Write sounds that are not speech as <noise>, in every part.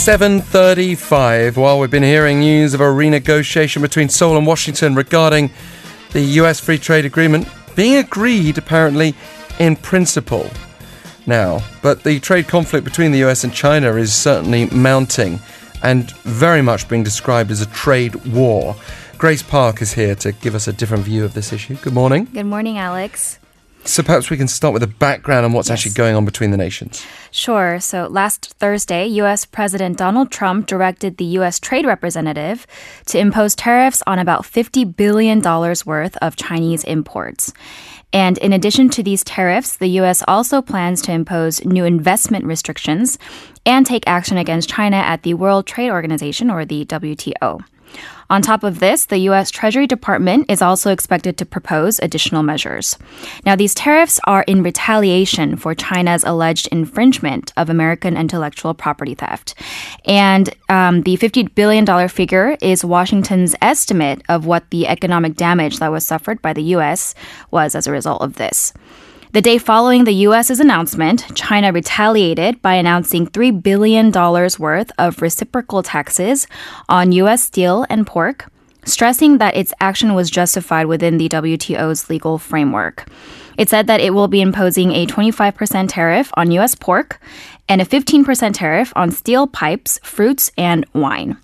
7:35 while we've been hearing news of a renegotiation between Seoul and Washington regarding the US free trade agreement being agreed apparently in principle. Now, but the trade conflict between the US and China is certainly mounting and very much being described as a trade war. Grace Park is here to give us a different view of this issue. Good morning. Good morning, Alex. So perhaps we can start with the background on what's Yes. actually going on between the nations. Sure. So last Thursday, U.S. President Donald Trump directed the U.S. Trade Representative to impose tariffs on about $50 billion worth of Chinese imports. And in addition to these tariffs, the U.S. also plans to impose new investment restrictions and take action against China at the World Trade Organization, or the WTO. On top of this, the U.S. Treasury Department is also expected to propose additional measures. Now, these tariffs are in retaliation for China's alleged infringement of American intellectual property theft. And um, the $50 billion figure is Washington's estimate of what the economic damage that was suffered by the U.S. was as a result of this. The day following the US's announcement, China retaliated by announcing $3 billion worth of reciprocal taxes on US steel and pork, stressing that its action was justified within the WTO's legal framework. It said that it will be imposing a 25% tariff on US pork and a 15% tariff on steel pipes, fruits, and wine.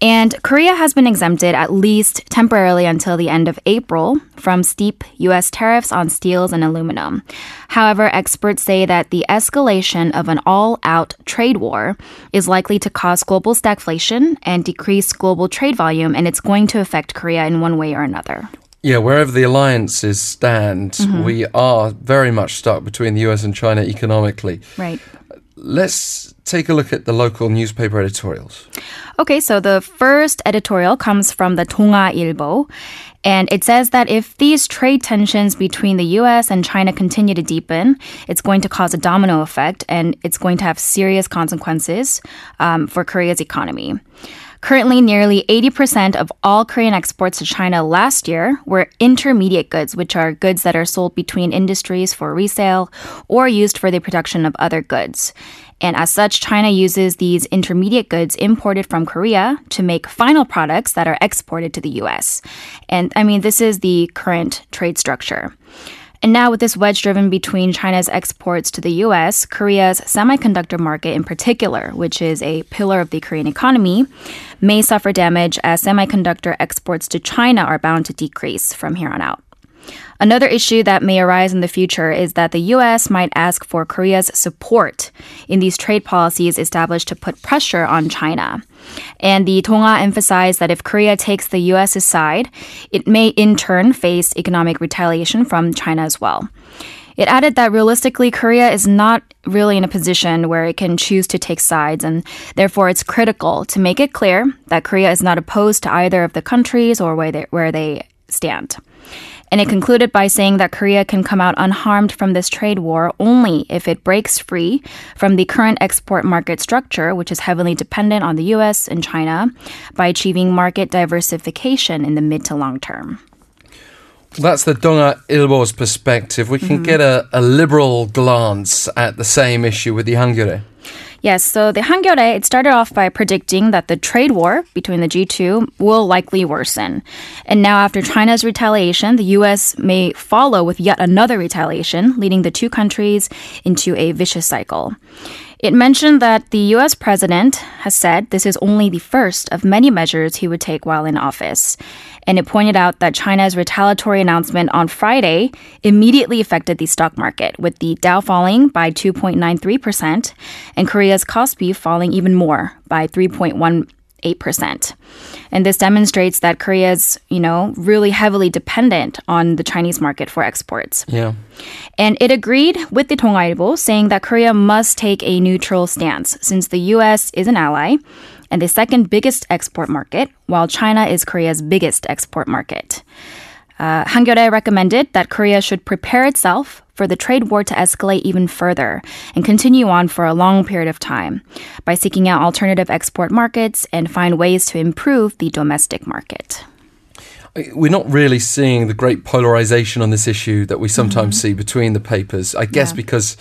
And Korea has been exempted at least temporarily until the end of April from steep U.S. tariffs on steels and aluminum. However, experts say that the escalation of an all out trade war is likely to cause global stagflation and decrease global trade volume, and it's going to affect Korea in one way or another. Yeah, wherever the alliances stand, Mm-hmm. we are very much stuck between the US and China economically. Right. Let's take a look at the local newspaper editorials. Okay, so the first editorial comes from the Donga Ilbo, and it says that if these trade tensions between the US and China continue to deepen, it's going to cause a domino effect and it's going to have serious consequences um, for Korea's economy. Currently, nearly 80% of all Korean exports to China last year were intermediate goods, which are goods that are sold between industries for resale or used for the production of other goods. And as such, China uses these intermediate goods imported from Korea to make final products that are exported to the US. And I mean, this is the current trade structure. And now, with this wedge driven between China's exports to the US, Korea's semiconductor market in particular, which is a pillar of the Korean economy, may suffer damage as semiconductor exports to China are bound to decrease from here on out. Another issue that may arise in the future is that the US might ask for Korea's support in these trade policies established to put pressure on China. And the Donga emphasized that if Korea takes the US's side, it may in turn face economic retaliation from China as well. It added that realistically, Korea is not really in a position where it can choose to take sides, and therefore it's critical to make it clear that Korea is not opposed to either of the countries or where they, where they stand. And it concluded by saying that Korea can come out unharmed from this trade war only if it breaks free from the current export market structure, which is heavily dependent on the US and China, by achieving market diversification in the mid to long term. That's the Donga Ilbo's perspective. We Mm-hmm. can get a, a liberal glance at the same issue with the Hankyoreh. Yes, so the Hankyoreh, it started off by predicting that the trade war between the G2 will likely worsen. And now after China's retaliation, the US may follow with yet another retaliation, leading the two countries into a vicious cycle. It mentioned that the US president has said this is only the first of many measures he would take while in office. And it pointed out that China's retaliatory announcement on Friday immediately affected the stock market, with the Dow falling by 2.93% and Korea's Kospi falling even more by 3.18%. And this demonstrates that Korea's, you know, really heavily dependent on the Chinese market for exports. Yeah. And it agreed with the Donga Ilbo, saying that Korea must take a neutral stance since the U.S. is an ally and the second biggest export market, while China is Korea's biggest export market. Uh, recommended that Korea should prepare itself for the trade war to escalate even further and continue on for a long period of time by seeking out alternative export markets and find ways to improve the domestic market. We're not really seeing the great polarization on this issue that we sometimes see between the papers. I guess Yeah. because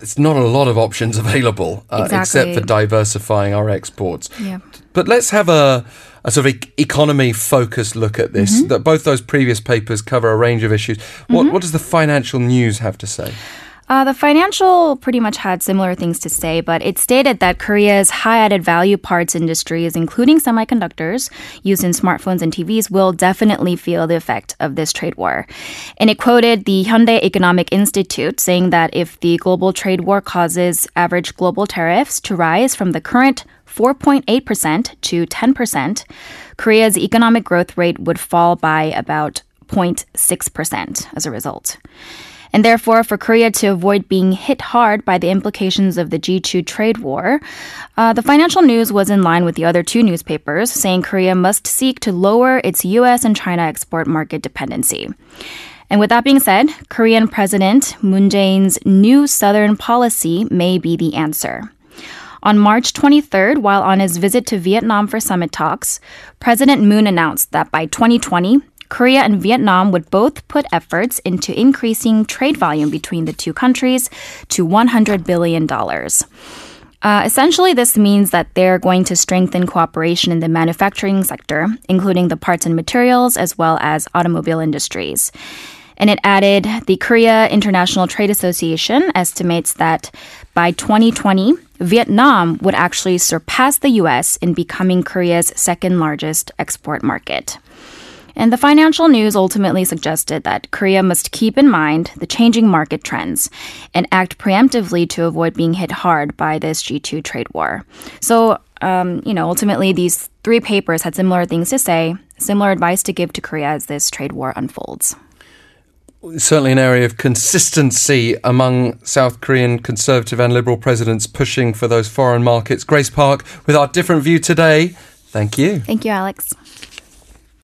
it's not a lot of options <laughs> available uh, except for diversifying our exports. Yeah. But let's have a, a sort of e- economy focused look at this. Mm-hmm. That both those previous papers cover a range of issues. What, what does the financial news have to say? Uh, the financial pretty much had similar things to say, but it stated that Korea's high added value parts industries, including semiconductors used in smartphones and TVs, will definitely feel the effect of this trade war. And it quoted the Hyundai Economic Institute saying that if the global trade war causes average global tariffs to rise from the current 4.8% to 10%, Korea's economic growth rate would fall by about 0.6% as a result. And therefore, for Korea to avoid being hit hard by the implications of the G2 trade war, uh, the financial news was in line with the other two newspapers, saying Korea must seek to lower its US and China export market dependency. And with that being said, Korean President Moon Jae-in's new southern policy may be the answer. On March 23rd, while on his visit to Vietnam for summit talks, President Moon announced that by 2020, Korea and Vietnam would both put efforts into increasing trade volume between the two countries to $100 billion. Uh, essentially, this means that they're going to strengthen cooperation in the manufacturing sector, including the parts and materials, as well as automobile industries. And it added the Korea International Trade Association estimates that by 2020, Vietnam would actually surpass the US in becoming Korea's second largest export market. And the financial news ultimately suggested that Korea must keep in mind the changing market trends and act preemptively to avoid being hit hard by this G2 trade war. So, um, you know, ultimately, these three papers had similar things to say, similar advice to give to Korea as this trade war unfolds. Certainly, an area of consistency among South Korean conservative and liberal presidents pushing for those foreign markets. Grace Park with our different view today. Thank you. Thank you, Alex.